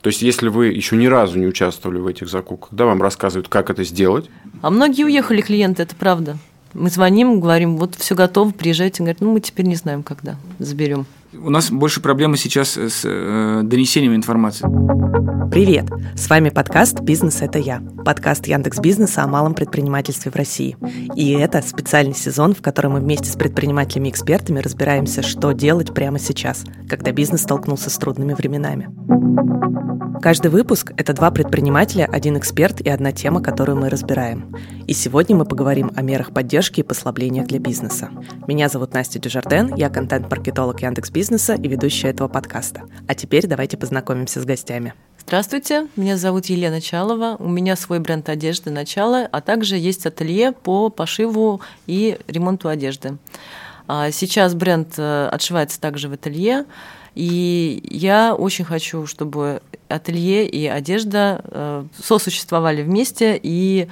То есть, если вы еще ни разу не участвовали в этих закупках, да, вам рассказывают, как это сделать. А многие уехали клиенты, это правда. Мы звоним, говорим, вот все готово, приезжайте. Говорят, ну мы теперь не знаем, когда заберем. У нас больше проблемы сейчас с э, донесением информации. Привет! С вами подкаст «Бизнес – это я». Подкаст Яндекс Бизнеса о малом предпринимательстве в России. И это специальный сезон, в котором мы вместе с предпринимателями и экспертами разбираемся, что делать прямо сейчас, когда бизнес столкнулся с трудными временами. Каждый выпуск – это два предпринимателя, один эксперт и одна тема, которую мы разбираем. И сегодня мы поговорим о мерах поддержки и послаблениях для бизнеса. Меня зовут Настя Дюжарден, я контент-маркетолог Яндекс Бизнеса и ведущая этого подкаста. А теперь давайте познакомимся с гостями. Здравствуйте, меня зовут Елена Чалова, у меня свой бренд одежды «Начало», а также есть ателье по пошиву и ремонту одежды. А сейчас бренд э, отшивается также в ателье, и я очень хочу, чтобы ателье и одежда э, сосуществовали вместе, и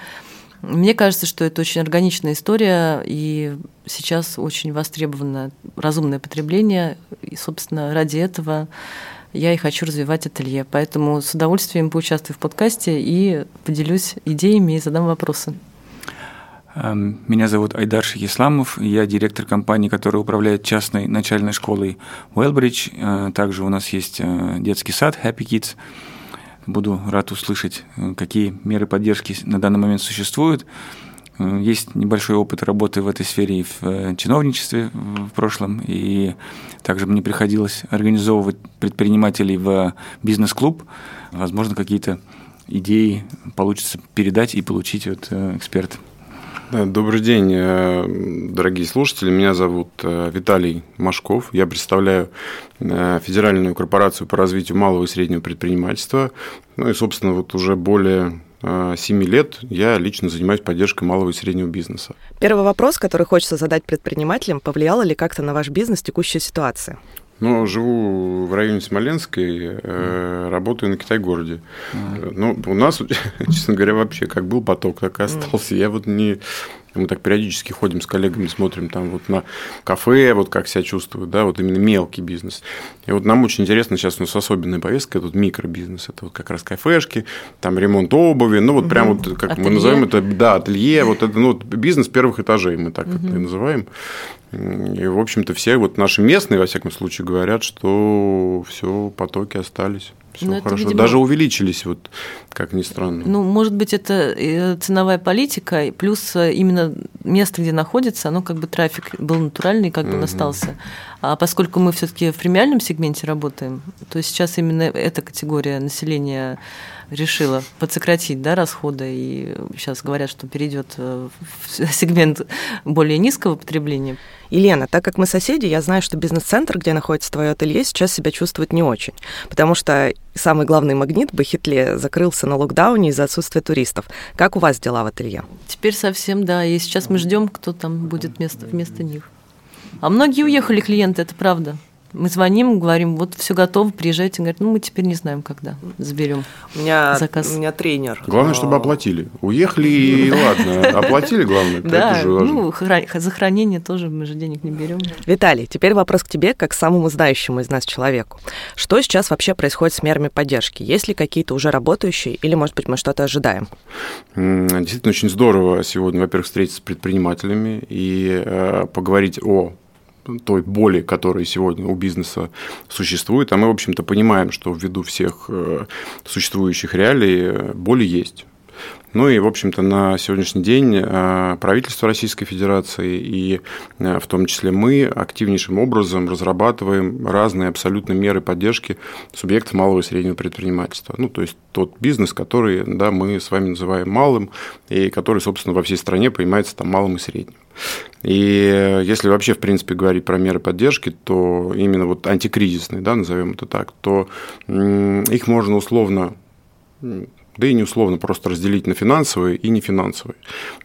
мне кажется, что это очень органичная история, и сейчас очень востребовано разумное потребление, и, собственно, ради этого я и хочу развивать ателье. Поэтому с удовольствием поучаствую в подкасте и поделюсь идеями и задам вопросы. Эм, меня зовут Айдар Шахисламов, я директор компании, которая управляет частной начальной школой Уэлбридж. Э, также у нас есть э, детский сад Happy Kids. Буду рад услышать, э, какие меры поддержки на данный момент существуют. Есть небольшой опыт работы в этой сфере и в чиновничестве в прошлом, и также мне приходилось организовывать предпринимателей в бизнес-клуб. Возможно, какие-то идеи получится передать и получить от эксперта. Добрый день, э, дорогие слушатели. Меня зовут э, Виталий Машков. Я представляю э, Федеральную корпорацию по развитию малого и среднего предпринимательства. Ну и, собственно, вот уже более 7 лет я лично занимаюсь поддержкой малого и среднего бизнеса. Первый вопрос, который хочется задать предпринимателям, повлияла ли как-то на ваш бизнес текущая ситуация? Ну, живу в районе Смоленской, э, работаю на Китай-городе. Mm. Ну, у нас, честно говоря, вообще как был поток, так и остался. Я вот не мы так периодически ходим с коллегами, смотрим там вот на кафе, вот как себя чувствуют, да, вот именно мелкий бизнес. И вот нам очень интересно, сейчас у нас особенная повестка, тут микробизнес, это вот как раз кафешки, там ремонт обуви, ну вот угу. прям вот, как ателье. мы называем это, да, ателье, вот это, ну, бизнес первых этажей, мы так угу. это и называем. И, в общем-то, все вот наши местные, во всяком случае, говорят, что все потоки остались. Все Но ну, хорошо. видимо... Даже увеличились, вот как ни странно. Ну, может быть, это э, ценовая политика, плюс э, именно место, где находится, оно как бы трафик был натуральный, как бы угу. остался. А поскольку мы все-таки в премиальном сегменте работаем, то сейчас именно эта категория населения решила подсократить да, расходы, и сейчас говорят, что перейдет э, в сегмент более низкого потребления. Елена, так как мы соседи, я знаю, что бизнес-центр, где находится твое ателье, сейчас себя чувствует не очень, потому что самый главный магнит Бахитле закрылся на локдауне из-за отсутствия туристов. Как у вас дела в ателье? Теперь совсем, да, и сейчас мы ждем, кто там будет вместо, вместо них. А многие уехали клиенты, это правда. Мы звоним, говорим, вот все готово, приезжайте. Он говорит, ну мы теперь не знаем, когда заберем у меня, заказ. У меня тренер. Главное, чтобы оплатили. Уехали и ладно, оплатили, главное. Да, ну за хранение тоже мы же денег не берем. Виталий, теперь вопрос к тебе, как самому знающему из нас человеку. Что сейчас вообще происходит с мерами поддержки? Есть ли какие-то уже работающие или, может быть, мы что-то ожидаем? Действительно, очень здорово сегодня, во-первых, встретиться с предпринимателями и э, поговорить о той боли, которая сегодня у бизнеса существует. А мы, в общем-то, понимаем, что ввиду всех э, существующих реалий э, боли есть. Ну и, в общем-то, на сегодняшний день э, правительство Российской Федерации и в том числе мы активнейшим образом разрабатываем разные абсолютно меры поддержки субъектов малого и среднего предпринимательства. Ну, то есть тот бизнес, который да, мы с вами называем малым и который, собственно, во всей стране понимается там малым и средним. И если вообще, в принципе, говорить про меры поддержки, то именно вот антикризисные, да, назовем это так, то их можно условно да и не условно просто разделить на финансовые и нефинансовые.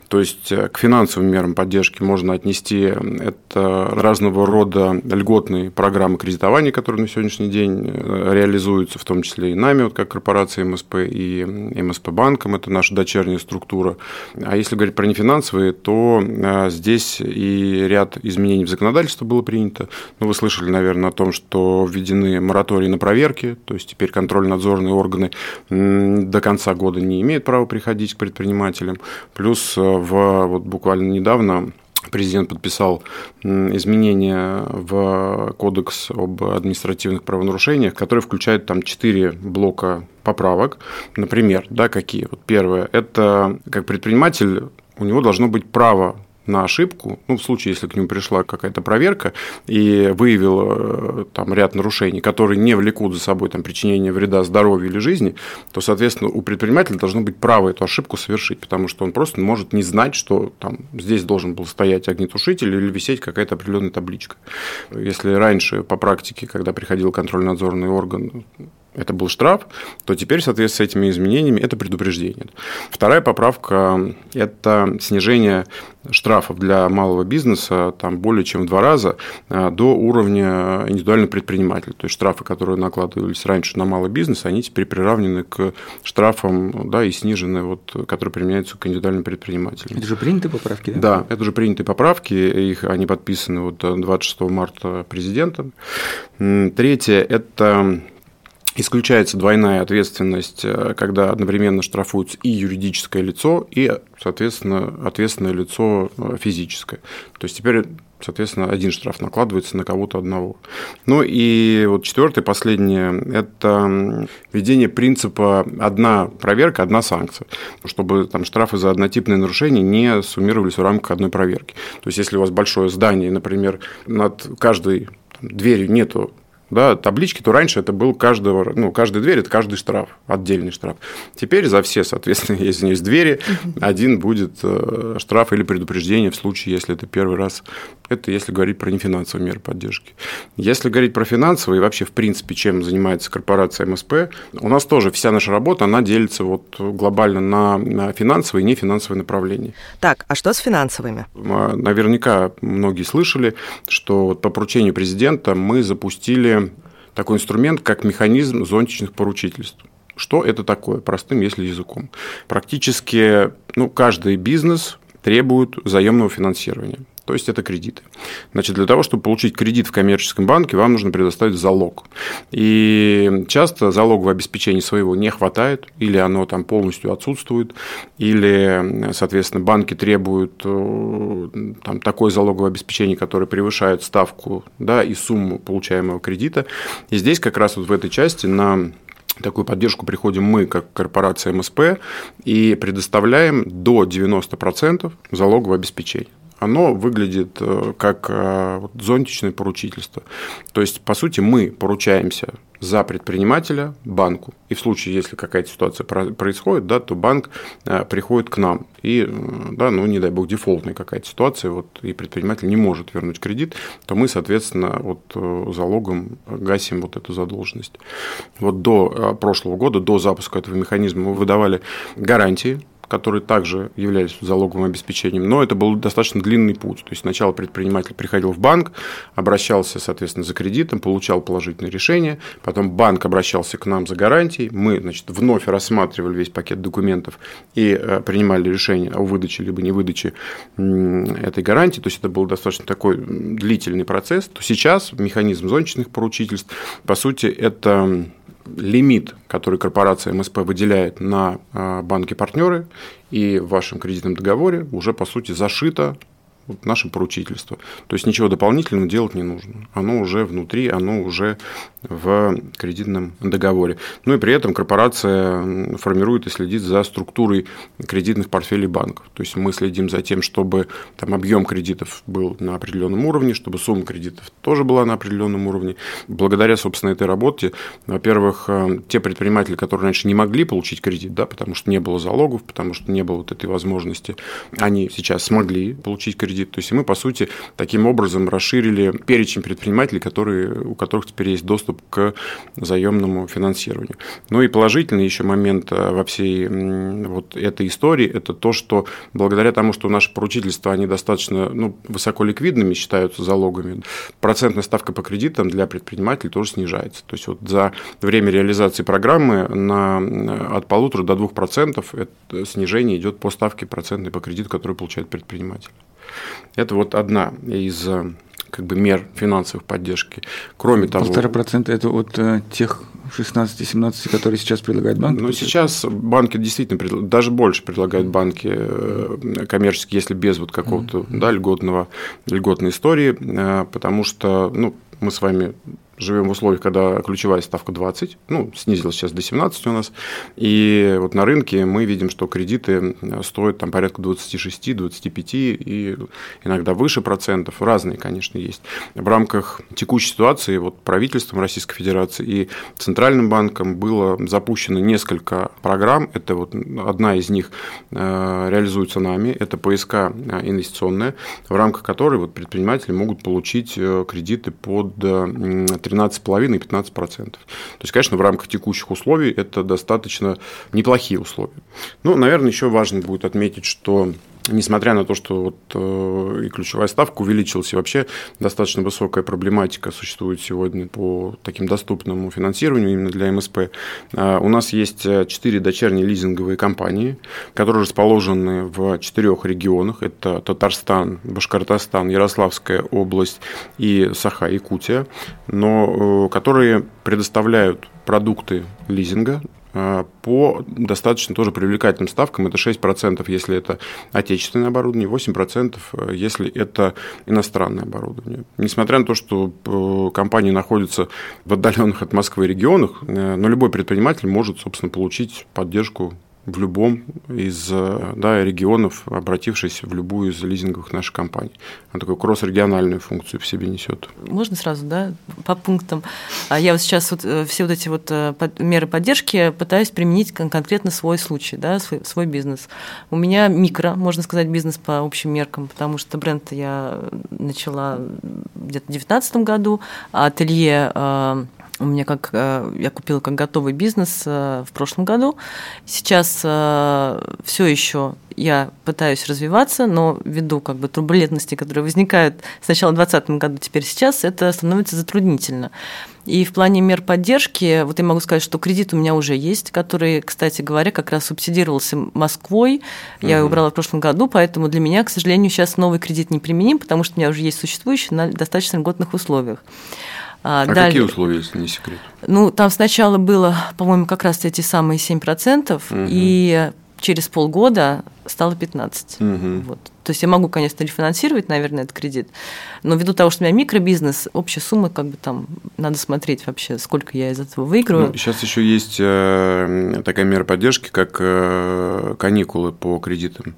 То есть э, к финансовым мерам поддержки можно отнести это разного рода льготные программы кредитования, которые на сегодняшний день э, реализуются, в том числе и нами, вот как корпорацией МСП и МСП банком, это наша дочерняя структура. А если говорить про нефинансовые, то э, здесь и ряд изменений в законодательстве было принято. Ну, вы слышали, наверное, о том, что введены моратории на проверки, то есть теперь контрольно-надзорные органы до конца года не имеют права приходить к предпринимателям. Плюс в, вот буквально недавно президент подписал изменения в кодекс об административных правонарушениях, которые включают там четыре блока поправок. Например, да, какие? Вот первое – это как предприниматель у него должно быть право на ошибку, ну, в случае, если к нему пришла какая-то проверка и выявила э, там ряд нарушений, которые не влекут за собой там, причинение вреда здоровью или жизни, то, соответственно, у предпринимателя должно быть право эту ошибку совершить, потому что он просто может не знать, что там здесь должен был стоять огнетушитель или висеть какая-то определенная табличка. Если раньше по практике, когда приходил контрольно-надзорный орган, это был штраф, то теперь, соответственно, с этими изменениями это предупреждение. Вторая поправка – это снижение штрафов для малого бизнеса там, более чем в два раза а, до уровня индивидуального предпринимателя. То есть штрафы, которые накладывались раньше на малый бизнес, они теперь приравнены к штрафам да, и снижены, вот, которые применяются к индивидуальным предпринимателям. Это же принятые поправки, да? Да, это же принятые поправки, их, они подписаны вот 26 марта президентом. Третье – это исключается двойная ответственность, э, когда одновременно штрафуется и юридическое лицо, и, соответственно, ответственное лицо э, физическое. То есть теперь соответственно, один штраф накладывается на кого-то одного. Ну и вот четвертое, последнее, это введение принципа одна проверка, одна санкция, чтобы там штрафы за однотипные нарушения не суммировались в рамках одной проверки. То есть, если у вас большое здание, например, над каждой дверью нету да, таблички, то раньше это был каждого, ну, каждая дверь – это каждый штраф, отдельный штраф. Теперь за все, соответственно, если есть двери, один будет э, штраф или предупреждение в случае, если это первый раз. Это если говорить про нефинансовые меры поддержки. Если говорить про финансовые, и вообще, в принципе, чем занимается корпорация МСП, у нас тоже вся наша работа, она делится вот глобально на финансовые и нефинансовые направления. Так, а что с финансовыми? Наверняка многие слышали, что по поручению президента мы запустили такой инструмент, как механизм зонтичных поручительств. Что это такое, простым если языком? Практически ну, каждый бизнес требует заемного финансирования то есть это кредиты. Значит, для того, чтобы получить кредит в коммерческом банке, вам нужно предоставить залог. И часто залогового обеспечения своего не хватает, или оно там полностью отсутствует, или, соответственно, банки требуют э, там, такое залоговое обеспечение, которое превышает ставку да, и сумму получаемого кредита. И здесь как раз вот в этой части на такую поддержку приходим мы, как корпорация МСП, и предоставляем до 90% залогового обеспечения оно выглядит э, как э, зонтичное поручительство. То есть, по сути, мы поручаемся за предпринимателя банку. И в случае, если какая-то ситуация происходит, да, то банк э, приходит к нам. И, да, ну, не дай бог, дефолтная какая-то ситуация, вот, и предприниматель не может вернуть кредит, то мы, соответственно, вот залогом гасим вот эту задолженность. Вот до прошлого года, до запуска этого механизма мы выдавали гарантии которые также являлись залоговым обеспечением, но это был достаточно длинный путь. То есть сначала предприниматель приходил в банк, обращался, соответственно, за кредитом, получал положительное решение, потом банк обращался к нам за гарантией, мы, значит, вновь рассматривали весь пакет документов и э, принимали решение о выдаче либо не выдаче этой гарантии, то есть это был достаточно такой длительный процесс, то сейчас механизм зонтичных поручительств, по сути, это лимит, который корпорация МСП выделяет на а, банки-партнеры, и в вашем кредитном договоре уже, по сути, зашито вот наше поручительство. То есть ничего дополнительного делать не нужно. Оно уже внутри, оно уже в кредитном договоре. Ну и при этом корпорация формирует и следит за структурой кредитных портфелей банков. То есть мы следим за тем, чтобы там объем кредитов был на определенном уровне, чтобы сумма кредитов тоже была на определенном уровне. Благодаря, собственно, этой работе, во-первых, э, те предприниматели, которые раньше не могли получить кредит, да, потому что не было залогов, потому что не было вот этой возможности, они сейчас смогли получить кредит кредит. То есть мы, по сути, таким образом расширили перечень предпринимателей, которые, у которых теперь есть доступ к заемному финансированию. Ну и положительный еще момент э, во всей вот этой истории – это то, что благодаря тому, что наши поручительства, они достаточно ну, высоко ликвидными считаются залогами, процентная ставка по кредитам для предпринимателей тоже снижается. То есть вот за время реализации программы на, от полутора до двух процентов снижение идет по ставке процентной по кредиту, который получает предприниматель. Это вот одна из как бы мер финансовой поддержки. Кроме того... Полтора процента – это от э, тех 16-17, которые сейчас предлагают банки? Ну, сейчас банки действительно, даже больше предлагают банки э, коммерческие, если без вот какого-то mm-hmm. да, льготного, льготной истории, э, потому что ну, мы с вами живем в условиях, когда ключевая ставка 20, ну, снизилась сейчас до 17 у нас, и вот на рынке мы видим, что кредиты стоят там порядка 26, 25 и иногда выше процентов, разные, конечно, есть. В рамках текущей ситуации вот правительством Российской Федерации и Центральным банком было запущено несколько программ, это вот одна из них э, реализуется нами, это ПСК инвестиционная, в рамках которой вот предприниматели могут получить э, кредиты под 13,5 и 15%. То есть, конечно, в рамках текущих условий это достаточно неплохие условия. Ну, наверное, еще важно будет отметить, что несмотря на то, что вот, э, и ключевая ставка увеличилась, и вообще достаточно высокая проблематика существует сегодня по таким доступному финансированию именно для МСП, э, у нас есть э, четыре дочерние лизинговые компании, которые расположены в четырех регионах. Это Татарстан, Башкортостан, Ярославская область и Саха-Якутия, но которые предоставляют продукты лизинга Э, по достаточно тоже привлекательным ставкам. Это 6%, если это отечественное оборудование, 8%, э, если это иностранное оборудование. Несмотря на то, что э, компании находятся в отдаленных от Москвы регионах, но любой предприниматель может, собственно, получить поддержку в любом из э, да, регионов, обратившись в любую из лизинговых наших компаний. Она такую кросс-региональную функцию в себе несет. Можно сразу, да, по пунктам. А я вот сейчас вот э, все вот эти вот э, меры поддержки пытаюсь применить конкретно свой случай, да, свой, свой бизнес. У меня микро, можно сказать, бизнес по общим меркам, потому что бренд я начала где-то в 2019 году, а ателье у меня как э, я купила как готовый бизнес э, в прошлом году. Сейчас э, все еще я пытаюсь развиваться, но ввиду как бы турбулентности, которые возникают сначала в 2020 году, теперь сейчас, это становится затруднительно. И в плане мер поддержки, вот я могу сказать, что кредит у меня уже есть, который, кстати говоря, как раз субсидировался Москвой. Я его брала в прошлом году, поэтому для меня, к сожалению, сейчас новый кредит не применим, потому что у меня уже есть существующий на достаточно льготных условиях. А, далее, какие условия, если не секрет? Ну, там сначала было, по-моему, как раз эти самые 7%, угу. и через полгода стало 15. Угу. Вот. То есть я могу, конечно, рефинансировать, наверное, этот кредит, но ввиду того, что у меня микробизнес, общая сумма, как бы там, надо смотреть вообще, сколько я из этого выиграю. Ну, сейчас еще есть э, такая мера поддержки, как э, каникулы по кредитам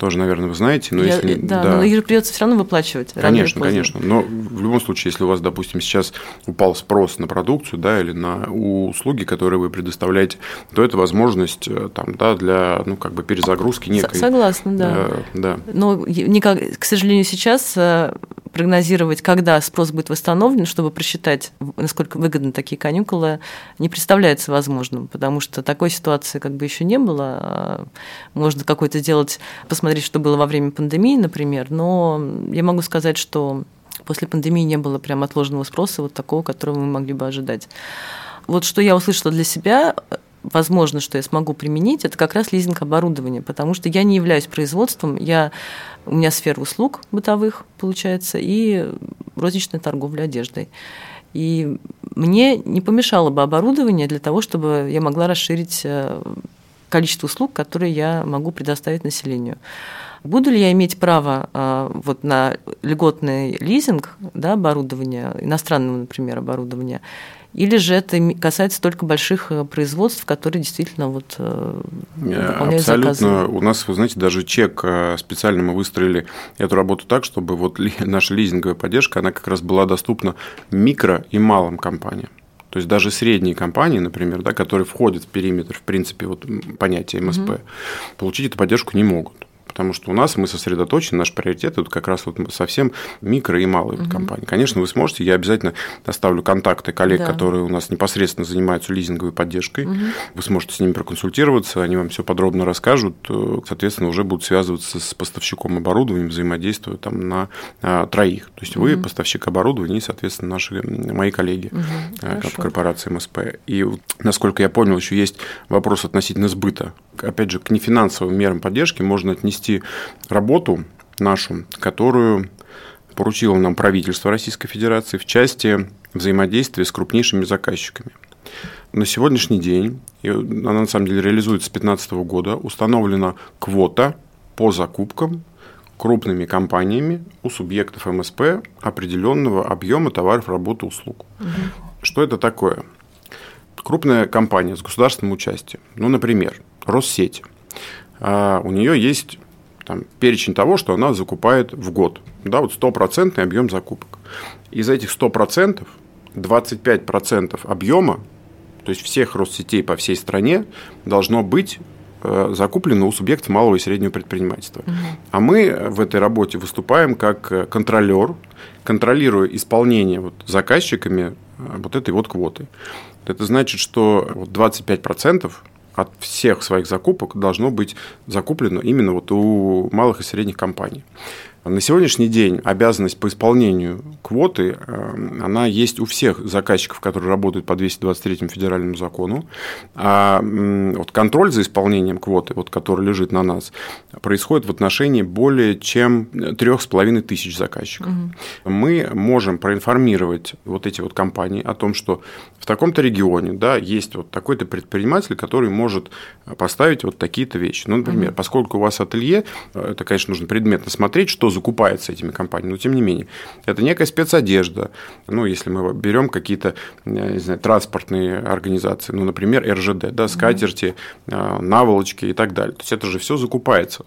тоже, наверное, вы знаете, но Я, если... Да, да, но их придется все равно выплачивать. Конечно, конечно. Но в любом случае, если у вас, допустим, сейчас упал спрос на продукцию, да, или на услуги, которые вы предоставляете, то это возможность э, там, да, для, ну, как бы перезагрузки некой. Согласна, да. Э, да. Но, никак, к сожалению, сейчас э, прогнозировать, когда спрос будет восстановлен, чтобы просчитать, насколько выгодны такие каникулы, не представляется возможным, потому что такой ситуации как бы еще не было. А можно какой-то сделать, посмотреть, что было во время пандемии, например, но я могу сказать, что после пандемии не было прям отложенного спроса вот такого, которого мы могли бы ожидать. Вот что я услышала для себя, возможно, что я смогу применить, это как раз лизинг оборудования, потому что я не являюсь производством, я, у меня сфера услуг бытовых, получается, и розничная торговля одеждой. И мне не помешало бы оборудование для того, чтобы я могла расширить э, количество услуг, которые я могу предоставить населению. Буду ли я иметь право э, вот на льготный лизинг да, оборудования, иностранного, например, оборудования, или же это касается только больших э, производств, которые действительно вот э, выполняют Абсолютно. заказы? У нас, вы знаете, даже чек э, специально мы выстроили эту работу так, чтобы вот наша лизинговая поддержка, она как раз была доступна микро и малым компаниям. То есть даже средние компании, например, да, которые входят в периметр, в принципе, вот понятия МСП, угу. получить эту поддержку не могут Потому что у нас мы сосредоточены, наш приоритет это как раз вот совсем микро и малые угу. компании. Конечно, вы сможете, я обязательно оставлю контакты коллег, да. которые у нас непосредственно занимаются лизинговой поддержкой. Угу. Вы сможете с ними проконсультироваться, они вам все подробно расскажут, э, соответственно, уже будут связываться с поставщиком оборудования, взаимодействуя там на а, троих. То есть угу. вы поставщик оборудования и, соответственно, наши мои коллеги угу. в корпорации МСП. И насколько я понял, еще есть вопрос относительно сбыта. Опять же, к нефинансовым мерам поддержки можно отнести вести работу нашу, которую поручило нам правительство Российской Федерации в части взаимодействия с крупнейшими заказчиками. На сегодняшний день, и она на самом деле реализуется с 2015 года, установлена квота по закупкам крупными компаниями у субъектов МСП определенного объема товаров, работы, услуг. Угу. Что это такое? Крупная компания с государственным участием, ну, например, Россети, а у нее есть там, перечень того, что она закупает в год. Да, вот стопроцентный объем закупок. Из этих 100% 25% объема, то есть всех Россетей по всей стране, должно быть э, закуплено у субъектов малого и среднего предпринимательства. Угу. А мы в этой работе выступаем как э, контролер, контролируя исполнение вот заказчиками э, вот этой вот квоты. Это значит, что 25% от всех своих закупок должно быть закуплено именно вот у малых и средних компаний. На сегодняшний день обязанность по исполнению квоты, э, она есть у всех заказчиков, которые работают по 223 федеральному закону. А вот контроль за исполнением квоты, вот, который лежит на нас, происходит в отношении более чем трех с половиной тысяч заказчиков. Угу. Мы можем проинформировать вот эти вот компании о том, что в таком-то регионе да, есть вот такой-то предприниматель, который может поставить вот такие-то вещи. Ну, например, угу. поскольку у вас ателье, э, это, конечно, нужно предметно смотреть, что закупается этими компаниями, но тем не менее, это некая спецодежда. Ну, если мы берем какие-то, не знаю, транспортные организации, ну, например, РЖД, да, скатерти, mm наволочки и так далее. То есть это же все закупается.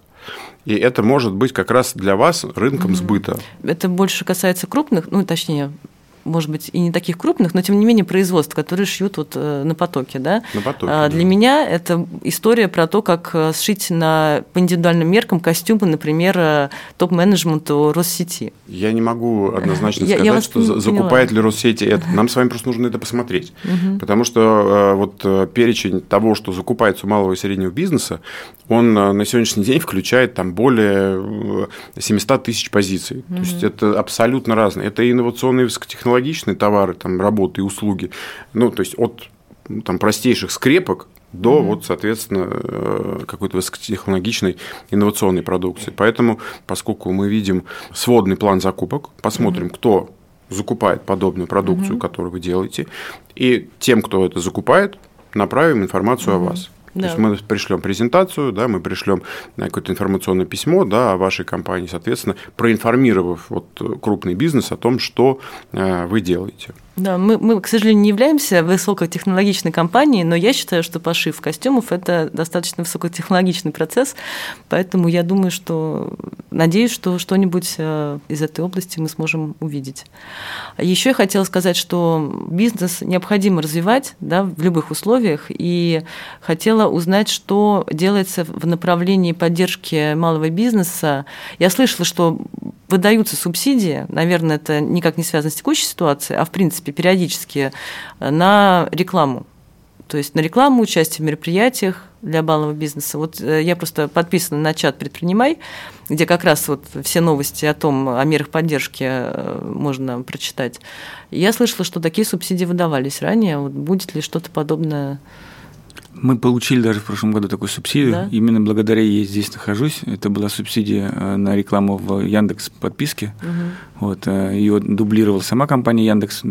И это может быть как раз для вас рынком сбыта. Это больше касается крупных, ну, точнее, может быть, и не таких крупных, но тем не менее производств, которые шьют вот э, на потоке, да. На потоке. А, для да. меня это история про то, как э, сшить на, по индивидуальным меркам костюмы, например, э, топ-менеджменту Россети. Я не могу однозначно сказать, я что закупает ли Россети это. Нам с вами просто нужно это посмотреть. Потому что вот перечень того, что закупается у малого и среднего бизнеса, он на сегодняшний день включает там более 700 тысяч позиций. То есть это абсолютно разные. Это инновационные высокотехнологичные технологичные товары, там, работы и услуги, ну, то есть от там, простейших скрепок до, mm-hmm. вот, соответственно, э, какой-то высокотехнологичной инновационной продукции. Поэтому, поскольку мы видим сводный план закупок, посмотрим, mm-hmm. кто закупает подобную продукцию, mm-hmm. которую вы делаете, и тем, кто это закупает, направим информацию mm-hmm. о вас. Да. То есть мы пришлем презентацию, да, мы пришлем э, какое-то информационное письмо да, о вашей компании, соответственно, проинформировав вот крупный бизнес о том, что э, вы делаете. Да, мы, мы, к сожалению, не являемся высокотехнологичной компанией, но я считаю, что пошив костюмов – это достаточно высокотехнологичный процесс, поэтому я думаю, что, надеюсь, что что-нибудь э, из этой области мы сможем увидеть. Еще я хотела сказать, что бизнес необходимо развивать да, в любых условиях, и хотела узнать, что делается в направлении поддержки малого бизнеса. Я слышала, что выдаются субсидии, наверное, это никак не связано с текущей ситуацией, а в принципе периодически э, на рекламу. То есть на рекламу, участие в мероприятиях для баллового бизнеса. Вот э, я просто подписана на чат «Предпринимай», где как раз вот все новости о том, о мерах поддержки э, можно прочитать. Я слышала, что такие субсидии выдавались ранее. Вот будет ли что-то подобное мы получили даже в прошлом году такую субсидию. Да? Именно благодаря ей здесь нахожусь. Это была субсидия э, на рекламу в Яндекс подписке. Угу. Вот, э, ее дублировала сама компания Яндекс.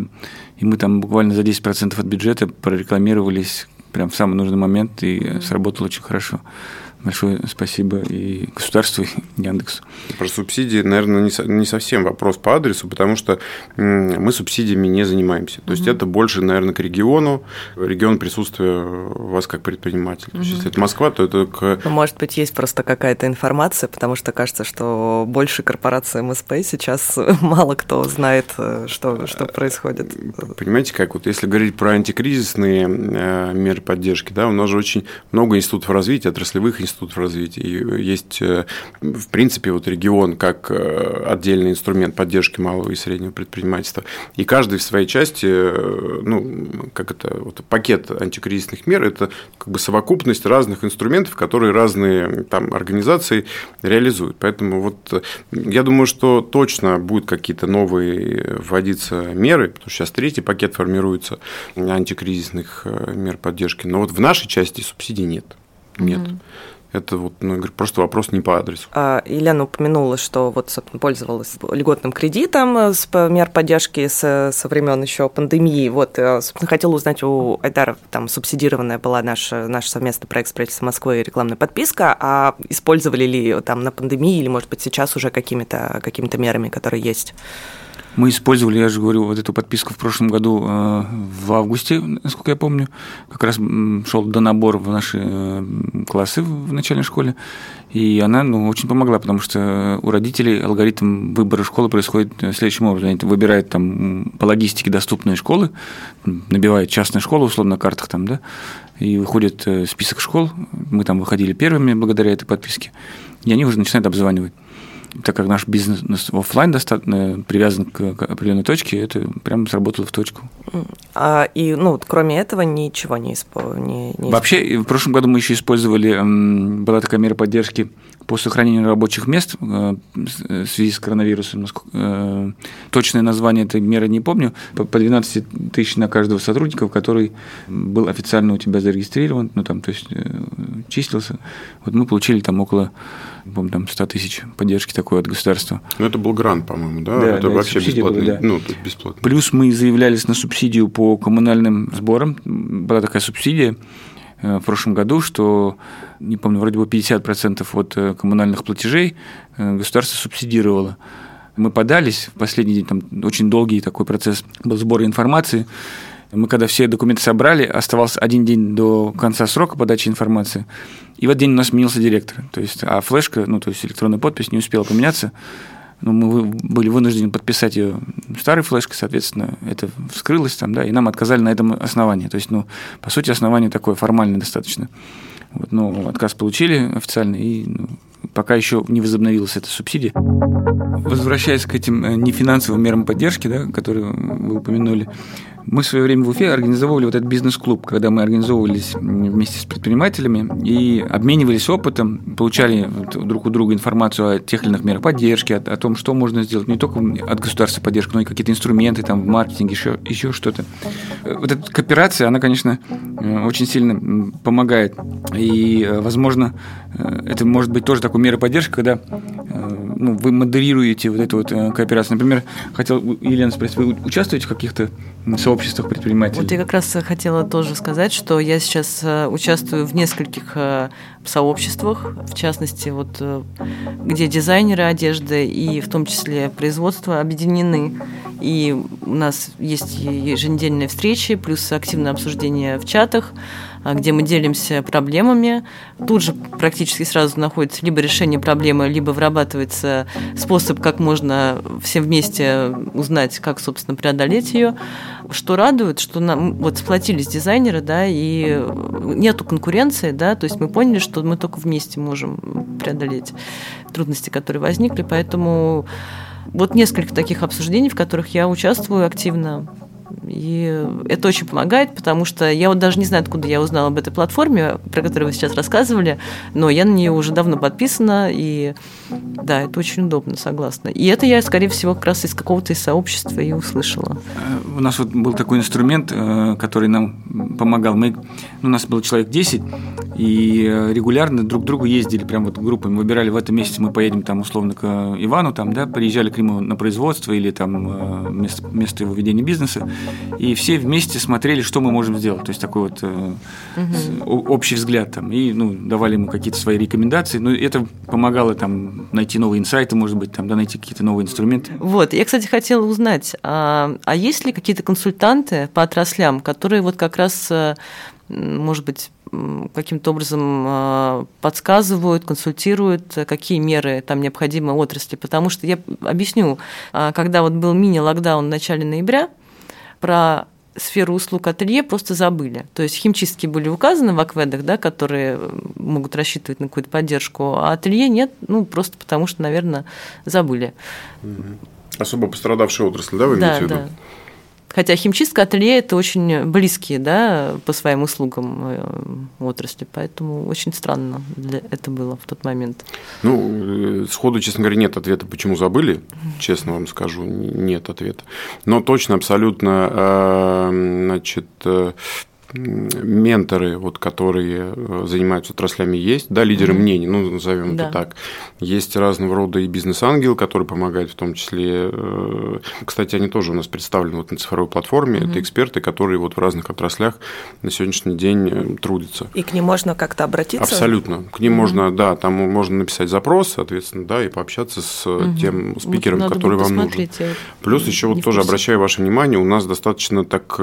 И мы там буквально за 10% от бюджета прорекламировались прям в самый нужный момент, и угу. сработало очень хорошо. Большое спасибо и государству, и Яндексу. Про субсидии, наверное, не совсем вопрос по адресу, потому что мы субсидиями не занимаемся. То есть, это больше, наверное, к региону, регион присутствия вас как предприниматель. То есть, если это Москва, то это к... Ну, может быть, есть просто какая-то информация, потому что кажется, что больше корпорации МСП сейчас мало кто знает, э, что, что происходит. Понимаете, как вот если говорить про антикризисные э, меры поддержки, да, у нас же очень много институтов развития, отраслевых институтов, институтов развития, есть, э, в принципе, вот регион как э, отдельный инструмент поддержки малого и среднего предпринимательства. И каждый в своей части, ну, как это, вот пакет антикризисных мер – это как бы совокупность разных инструментов, которые разные там организации реализуют. Поэтому вот я думаю, что точно будут какие-то новые вводиться меры, потому что сейчас третий пакет формируется антикризисных мер поддержки. Но вот в нашей части субсидий нет. Нет. Mm-hmm. Это вот, ну, просто вопрос не по адресу. А, Елена упомянула, что вот, собственно, пользовалась льготным кредитом э, с мер поддержки со, со времен еще пандемии. Вот, э, собственно, хотела узнать у Айдара, там субсидированная была наша, наш совместный проект правительства Москвы и рекламная подписка, а использовали ли там на пандемии или, может быть, сейчас уже какими-то какими мерами, которые есть? Мы использовали, я же говорю, вот эту подписку в прошлом году э, в августе, насколько я помню. Как раз шел до набор в наши э, классы в начальной школе. И она ну, очень помогла, потому что у родителей алгоритм выбора школы происходит следующим образом. Они выбирают там по логистике доступные школы, набивают частные школы, условно, на картах там, да, и выходит э, список школ. Мы там выходили первыми благодаря этой подписке. И они уже начинают обзванивать так как наш бизнес офлайн достаточно привязан к определенной точке, это прям сработало в точку. А, и, ну, вот, кроме этого ничего не, испо... не, не Вообще, в прошлом году мы еще использовали, была такая мера поддержки по сохранению рабочих мест э, в связи с коронавирусом. Э, точное название этой меры не помню. По 12 тысяч на каждого сотрудника, который был официально у тебя зарегистрирован, ну, там, то есть, э, числился. Вот мы получили там около помню, там 100 тысяч поддержки такой от государства. Ну, это был грант, по-моему, да? да это да, вообще бесплатный. Была, да. Ну, бесплатно. Плюс мы заявлялись на субсидию по коммунальным сборам. Была такая субсидия э, в прошлом году, что, не помню, вроде бы 50% от э, коммунальных платежей э, государство субсидировало. Мы подались в последний день, там очень долгий такой процесс был сбора информации. Мы когда все документы собрали, оставался один день до конца срока подачи информации, и в этот день у нас сменился директор. То есть, а флешка, ну, то есть электронная подпись не успела поменяться. Но мы были вынуждены подписать ее старой флешкой, соответственно, это вскрылось там, да, и нам отказали на этом основании. То есть, ну, по сути, основание такое формальное достаточно. Вот, ну, отказ получили официально, и ну, пока еще не возобновилась эта субсидия. Возвращаясь к этим э, нефинансовым мерам поддержки, да, которые вы упомянули, мы в свое время в Уфе организовывали вот этот бизнес-клуб, когда мы организовывались вместе с предпринимателями и обменивались опытом, получали друг у друга информацию о тех или иных мерах поддержки, о, о том, что можно сделать, не только от государства поддержки, но и какие-то инструменты там в маркетинге, еще, еще что-то. Вот эта кооперация, она, конечно, э, очень сильно помогает. И, э, возможно, это может быть тоже такой мерой поддержки, когда ну, вы модерируете вот эту вот кооперацию. Например, хотел Елена спросить, вы участвуете в каких-то сообществах предпринимателей. Вот я как раз хотела тоже сказать, что я сейчас э, участвую в нескольких э, сообществах, в частности, вот э, где дизайнеры одежды и в том числе производство объединены. И у нас есть еженедельные встречи, плюс активное обсуждение в чатах. А, где мы делимся проблемами. Тут же практически сразу находится либо решение проблемы, либо вырабатывается способ, как можно все вместе узнать, как, собственно, преодолеть ее. Что радует, что нам вот сплотились дизайнеры, да, и нету конкуренции, да, то есть мы поняли, что мы только вместе можем преодолеть трудности, которые возникли, поэтому вот несколько таких обсуждений, в которых я участвую активно. И это очень помогает, потому что я вот даже не знаю, откуда я узнала об этой платформе, про которую вы сейчас рассказывали, но я на нее уже давно подписана, и да, это очень удобно, согласна. И это я, скорее всего, как раз из какого-то из сообщества и услышала. У нас вот был такой инструмент, э, который нам помогал. Мы, ну, у нас был человек 10, и регулярно друг к другу ездили, прям вот группами, выбирали в этом месяце мы поедем там условно к Ивану, там, да, приезжали к нему на производство или там э, место, место его ведения бизнеса, и все вместе смотрели, что мы можем сделать. То есть такой вот угу. общий взгляд там, и ну, давали ему какие-то свои рекомендации. Но это помогало там найти новые инсайты, может быть, там, да, найти какие-то новые инструменты. Вот, я, кстати, хотела узнать, а, а есть ли какие-то консультанты по отраслям, которые вот как раз, э, может быть, каким-то образом э, подсказывают, консультируют, какие меры там необходимы отрасли. Потому что я объясню, когда вот был мини-локдаун в начале ноября, про сферу услуг ателье просто забыли. То есть химчистки были указаны в акведах, да, которые могут рассчитывать на какую-то поддержку, а ателье нет, ну, просто потому что, наверное, забыли. Особо пострадавшая отрасль, да, вы имеете да, в виду? Да. Хотя химчистка, ателье – это очень близкие да, по своим услугам э, отрасли, поэтому очень странно для это было в тот момент. Ну, э, сходу, честно говоря, нет ответа, почему забыли, честно вам скажу, нет ответа. Но точно, абсолютно, э, значит, менторы, вот, которые э, занимаются отраслями, есть, да, лидеры mm-hmm. мнений, ну, назовем да. это так. Есть разного рода и бизнес-ангел, который помогает в том числе. Э, кстати, они тоже у нас представлены вот на цифровой платформе. Mm-hmm. Это эксперты, которые вот в разных отраслях на сегодняшний день э, трудятся. И к ним можно как-то обратиться? Абсолютно. К ним mm-hmm. можно, да, там можно написать запрос, соответственно, да, и пообщаться с mm-hmm. тем спикером, вот который вам нужен. Плюс еще вот тоже обращаю ваше внимание, у нас достаточно так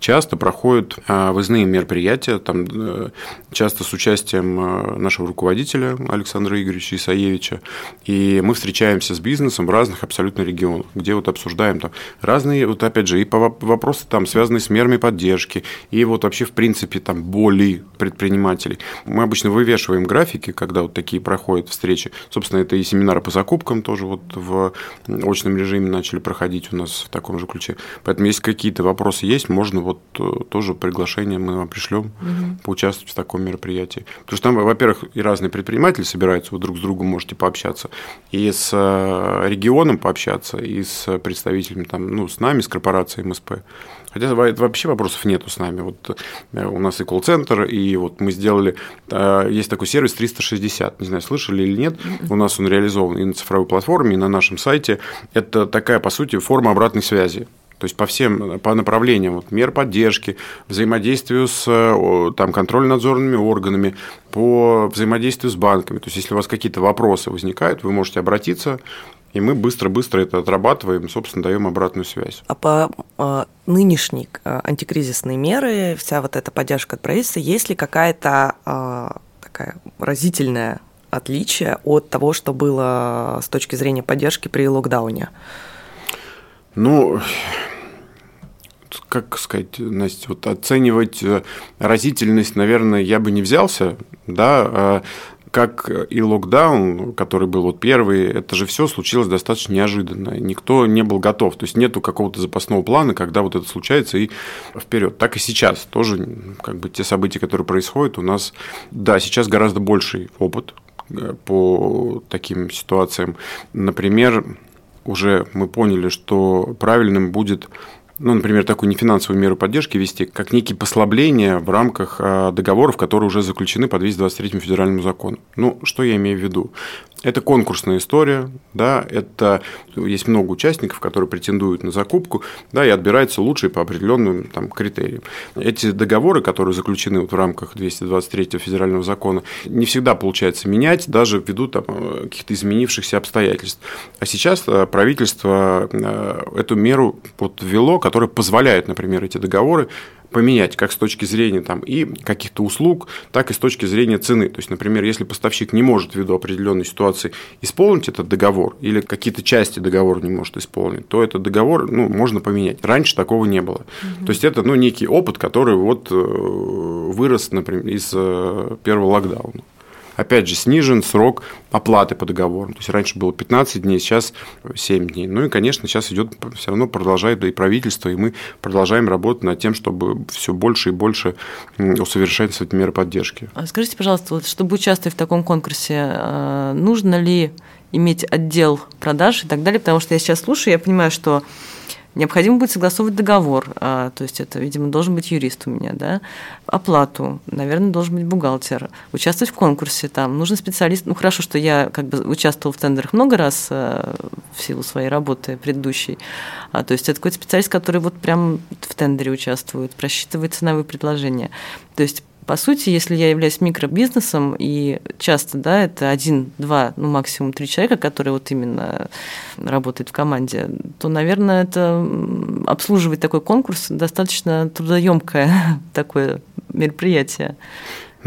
часто часто проходят а, выездные мероприятия, там э, часто с участием э, нашего руководителя Александра Игоревича Исаевича, и мы встречаемся с бизнесом в разных абсолютно регионах, где вот обсуждаем там разные, вот опять же, и по вопросы там, связанные с мерами поддержки, и вот вообще, в принципе, там, боли предпринимателей. Мы обычно вывешиваем графики, когда вот такие проходят встречи. Собственно, это и семинары по закупкам тоже вот в очном режиме начали проходить у нас в таком же ключе. Поэтому, если какие-то вопросы есть, можно вот тоже приглашение мы вам пришлем угу. поучаствовать в таком мероприятии. Потому что там, во-первых, и разные предприниматели собираются, вы друг с другом можете пообщаться, и с э, регионом пообщаться, и с представителями, там, ну, с нами, с корпорацией МСП. Хотя вообще вопросов нету с нами. Вот э, у нас и колл-центр, и вот мы сделали, э, есть такой сервис 360, не знаю, слышали или нет, у нас он реализован и на цифровой платформе, и на нашем сайте. Это такая, по сути, форма обратной связи. То есть по всем по направлениям вот, мер поддержки, взаимодействию с там, контрольно-надзорными органами, по взаимодействию с банками. То есть если у вас какие-то вопросы возникают, вы можете обратиться, и мы быстро-быстро это отрабатываем, собственно, даем обратную связь. А по э, нынешней э, антикризисной меры, вся вот эта поддержка от правительства, есть ли какая-то э, такая разительная отличие от того, что было с точки зрения поддержки при локдауне? Ну, как сказать, Настя, вот оценивать э, разительность, наверное, я бы не взялся, да, а как и локдаун, который был вот первый, это же все случилось достаточно неожиданно. Никто не был готов. То есть нету какого-то запасного плана, когда вот это случается и вперед. Так и сейчас тоже как бы те события, которые происходят, у нас, да, сейчас гораздо больший опыт э, по таким ситуациям. Например, уже мы поняли, что правильным будет ну, например, такую нефинансовую меру поддержки вести, как некие послабления в рамках а, договоров, которые уже заключены по 223 федеральному закону. Ну, что я имею в виду? Это конкурсная история, да, это есть много участников, которые претендуют на закупку, да, и отбирается лучший по определенным там, критериям. Эти договоры, которые заключены вот в рамках 223 федерального закона, не всегда получается менять, даже ввиду там, каких-то изменившихся обстоятельств. А сейчас э, правительство э, эту меру вот ввело, которая позволяет, например, эти договоры поменять как с точки зрения там, и каких-то услуг, так и с точки зрения цены. То есть, например, если поставщик не может ввиду определенной ситуации исполнить этот договор или какие-то части договора не может исполнить, то этот договор ну, можно поменять. Раньше такого не было. Угу. То есть, это ну, некий опыт, который вот э, вырос, например, из э, первого локдауна. Опять же, снижен срок оплаты по договору. То есть раньше было 15 дней, сейчас 7 дней. Ну и, конечно, сейчас идет, все равно продолжает и правительство, и мы продолжаем работать над тем, чтобы все больше и больше усовершенствовать меры поддержки. А скажите, пожалуйста, вот, чтобы участвовать в таком конкурсе, э, нужно ли иметь отдел продаж и так далее? Потому что я сейчас слушаю, я понимаю, что Необходимо будет согласовывать договор, а, то есть это, видимо, должен быть юрист у меня, да, оплату, наверное, должен быть бухгалтер, участвовать в конкурсе, там, нужен специалист, ну, хорошо, что я как бы участвовал в тендерах много раз а, в силу своей работы предыдущей, а, то есть это какой-то специалист, который вот прям в тендере участвует, просчитывает ценовые предложения, то есть по сути, если я являюсь микробизнесом, и часто, да, это один, два, ну, максимум три человека, которые вот именно работают в команде, то, наверное, это обслуживать такой конкурс достаточно трудоемкое такое мероприятие.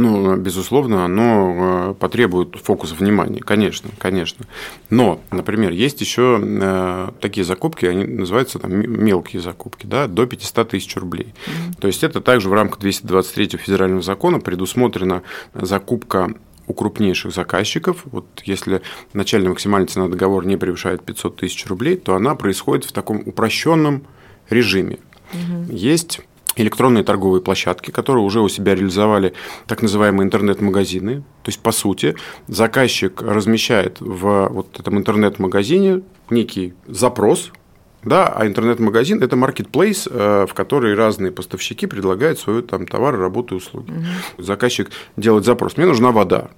Ну, безусловно, оно э, потребует фокуса внимания, конечно, конечно. Но, например, есть еще э, такие закупки, они называются там мелкие закупки, да, до 500 тысяч рублей. Mm-hmm. То есть это также в рамках 223 федерального закона предусмотрена закупка у крупнейших заказчиков, вот если начальная максимальная цена договора не превышает 500 тысяч рублей, то она происходит в таком упрощенном режиме. Угу. Есть электронные торговые площадки, которые уже у себя реализовали так называемые интернет-магазины. То есть, по сути, заказчик размещает в вот этом интернет-магазине некий запрос, да, а интернет-магазин – это marketplace, э, в который разные поставщики предлагают свои там, товары, работу и услуги. Угу. Заказчик делает запрос. Мне нужна вода.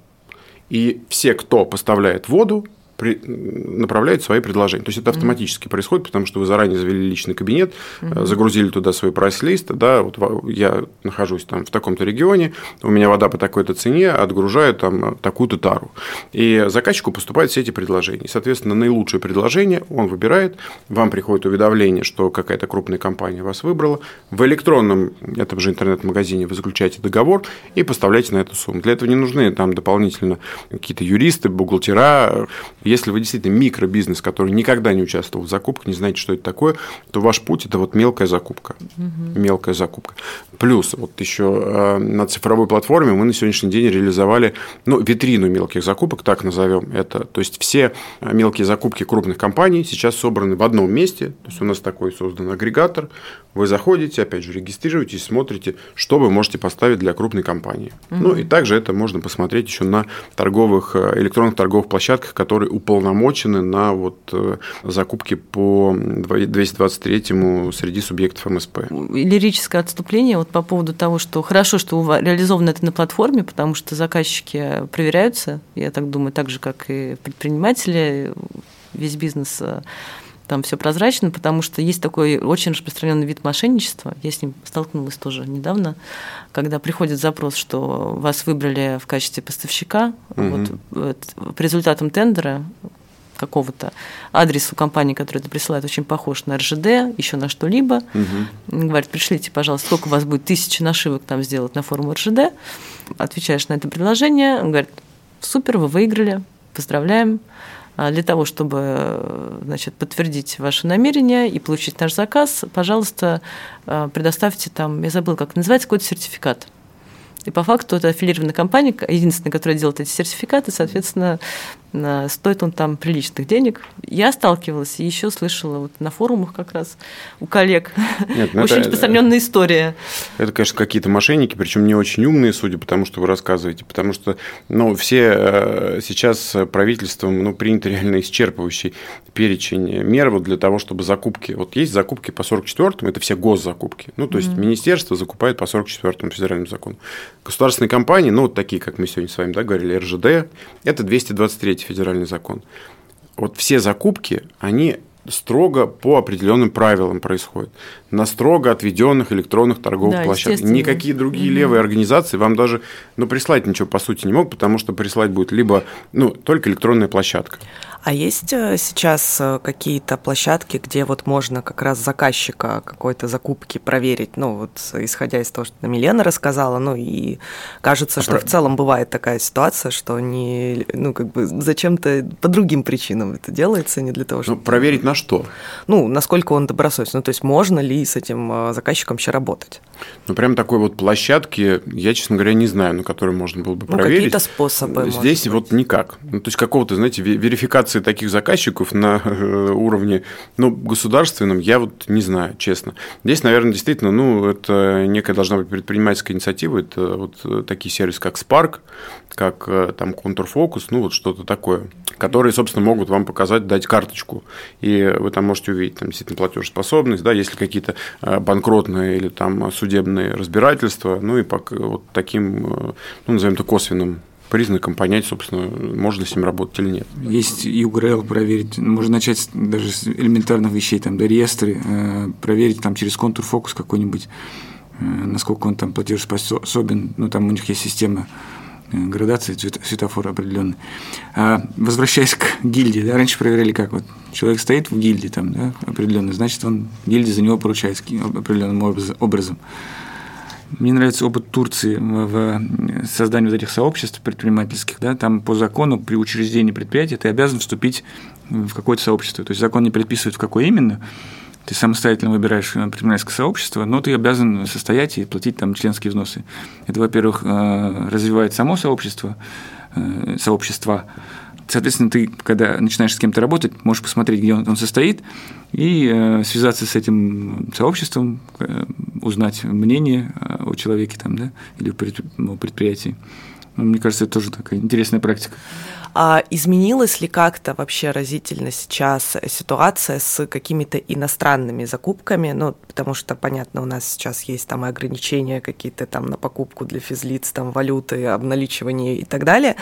И все, кто поставляет воду, при, направляет свои предложения. То есть это автоматически mm-hmm. происходит, потому что вы заранее завели личный кабинет, mm-hmm. загрузили туда свой прайс-лист, да, вот я нахожусь там в таком-то регионе, у меня вода по такой-то цене, отгружаю там такую-то тару. И заказчику поступают все эти предложения. И, соответственно, наилучшее предложение он выбирает, вам приходит уведомление, что какая-то крупная компания вас выбрала, в электронном, этом же интернет-магазине вы заключаете договор и поставляете на эту сумму. Для этого не нужны там дополнительно какие-то юристы, бухгалтера, если вы действительно микробизнес, который никогда не участвовал в закупках, не знаете, что это такое, то ваш путь это вот мелкая закупка. Угу. Мелкая закупка. Плюс вот еще э, на цифровой платформе мы на сегодняшний день реализовали ну, витрину мелких закупок, так назовем это. То есть все мелкие закупки крупных компаний сейчас собраны в одном месте. То есть у нас такой создан агрегатор. Вы заходите, опять же, регистрируетесь, смотрите, что вы можете поставить для крупной компании. Угу. Ну и также это можно посмотреть еще на торговых, э, электронных торговых площадках, которые уполномочены на вот э, закупки по 223 среди субъектов МСП. Лирическое отступление вот по поводу того, что хорошо, что реализовано это на платформе, потому что заказчики проверяются, я так думаю, так же, как и предприниматели, весь бизнес э, там все прозрачно, потому что есть такой очень распространенный вид мошенничества. Я с ним столкнулась тоже недавно, когда приходит запрос, что вас выбрали в качестве поставщика. Угу. Вот, по результатам тендера какого-то адресу компании, которая это присылает, очень похож на РЖД, еще на что-либо. Угу. Говорит, пришлите, пожалуйста, сколько у вас будет тысячи нашивок там сделать на форму РЖД. Отвечаешь на это предложение, он говорит, супер, вы выиграли, поздравляем. А для того, чтобы значит, подтвердить ваше намерение и получить наш заказ, пожалуйста, а, предоставьте там, я забыл, как называется, какой-то сертификат. И по факту это аффилированная компания, единственная, которая делает эти сертификаты, соответственно, стоит он там приличных денег. Я сталкивалась и еще слышала вот на форумах как раз у коллег Нет, ну очень это, распространенная история. Это, конечно, какие-то мошенники, причем не очень умные, судя по тому, что вы рассказываете, потому что ну, все э, сейчас правительством ну, принят реально исчерпывающий перечень мер вот для того, чтобы закупки. Вот есть закупки по 44-му, это все госзакупки. Ну, то есть mm-hmm. министерство закупает по 44-му федеральному закону. Государственные компании, ну, вот такие, как мы сегодня с вами да, говорили, РЖД, это 223 федеральный закон. Вот все закупки, они строго по определенным правилам происходят. На строго отведенных электронных торговых да, площадках. Никакие другие угу. левые организации вам даже ну, прислать ничего по сути не могут, потому что прислать будет либо ну, только электронная площадка. А есть э, сейчас э, какие-то площадки, где вот можно как раз заказчика какой-то закупки проверить? Ну, вот исходя из того, что Милена рассказала, ну и кажется, а что про... в целом бывает такая ситуация, что не, ну, как бы зачем-то по другим причинам это делается, не для того, ну, чтобы... Ну, проверить на что? Ну, насколько он добросовестный. Ну, то есть можно ли с этим э, заказчиком еще работать? Ну, прям такой вот площадки, я, честно говоря, не знаю, на которой можно было бы ну, проверить. какие-то способы, Здесь вот никак. Ну, то есть какого-то, знаете, верификации регистрации таких заказчиков на э, уровне ну, государственном, я вот не знаю, честно. Здесь, наверное, действительно, ну, это некая должна быть предпринимательская инициатива, это вот э, такие сервисы, как Spark, как э, там Контурфокус, ну, вот что-то такое, которые, собственно, могут вам показать, дать карточку, и вы там можете увидеть там действительно платежеспособность, да, если какие-то банкротные или там судебные разбирательства, ну, и по вот таким, ну, назовем это косвенным признаком понять, собственно, можно с ним работать или нет. Есть URL проверить, можно начать даже с элементарных вещей, там, до реестры, э, проверить там через контур фокус какой-нибудь, э, насколько он там платежеспособен, ну, там у них есть система э, градации светофора определенный. А возвращаясь к гильдии, да, раньше проверяли как вот человек стоит в гильдии там, да, определенно, значит он гильдия за него поручается определенным образом. Мне нравится опыт Турции в создании вот этих сообществ предпринимательских. Да? Там по закону при учреждении предприятия ты обязан вступить в какое-то сообщество. То есть закон не предписывает, в какое именно, ты самостоятельно выбираешь э, предпринимательское сообщество, но ты обязан состоять и платить там членские взносы. Это, во-первых, э, развивает само сообщество, э, сообщество. Соответственно, ты, когда начинаешь с кем-то работать, можешь посмотреть, где он, состоит, и связаться с этим сообществом, узнать мнение о человеке там, да, или о ну, предприятии. Ну, мне кажется, это тоже такая интересная практика. А изменилась ли как-то вообще разительно сейчас ситуация с какими-то иностранными закупками? Ну, потому что, понятно, у нас сейчас есть там ограничения какие-то там на покупку для физлиц, там валюты, обналичивание и так далее.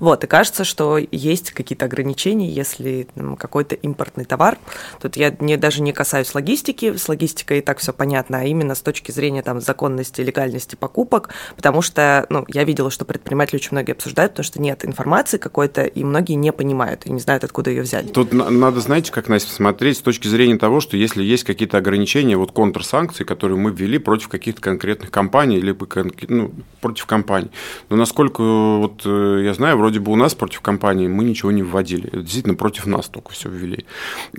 Вот, и кажется, что есть какие-то ограничения, если там, какой-то импортный товар. Тут я не, даже не касаюсь логистики, с логистикой и так все понятно, а именно с точки зрения там законности, легальности покупок, потому что, ну, я видела, что предприниматели очень многие обсуждают, потому что нет информации какой-то это, и многие не понимают и не знают, откуда ее взяли. Тут надо, знаете, как, Настя, смотреть с точки зрения того, что если есть какие-то ограничения, вот контрсанкции, которые мы ввели против каких-то конкретных компаний, либо ну, против компаний. Но насколько вот э, я знаю, вроде бы у нас против компаний мы ничего не вводили. Действительно, против нас только все ввели.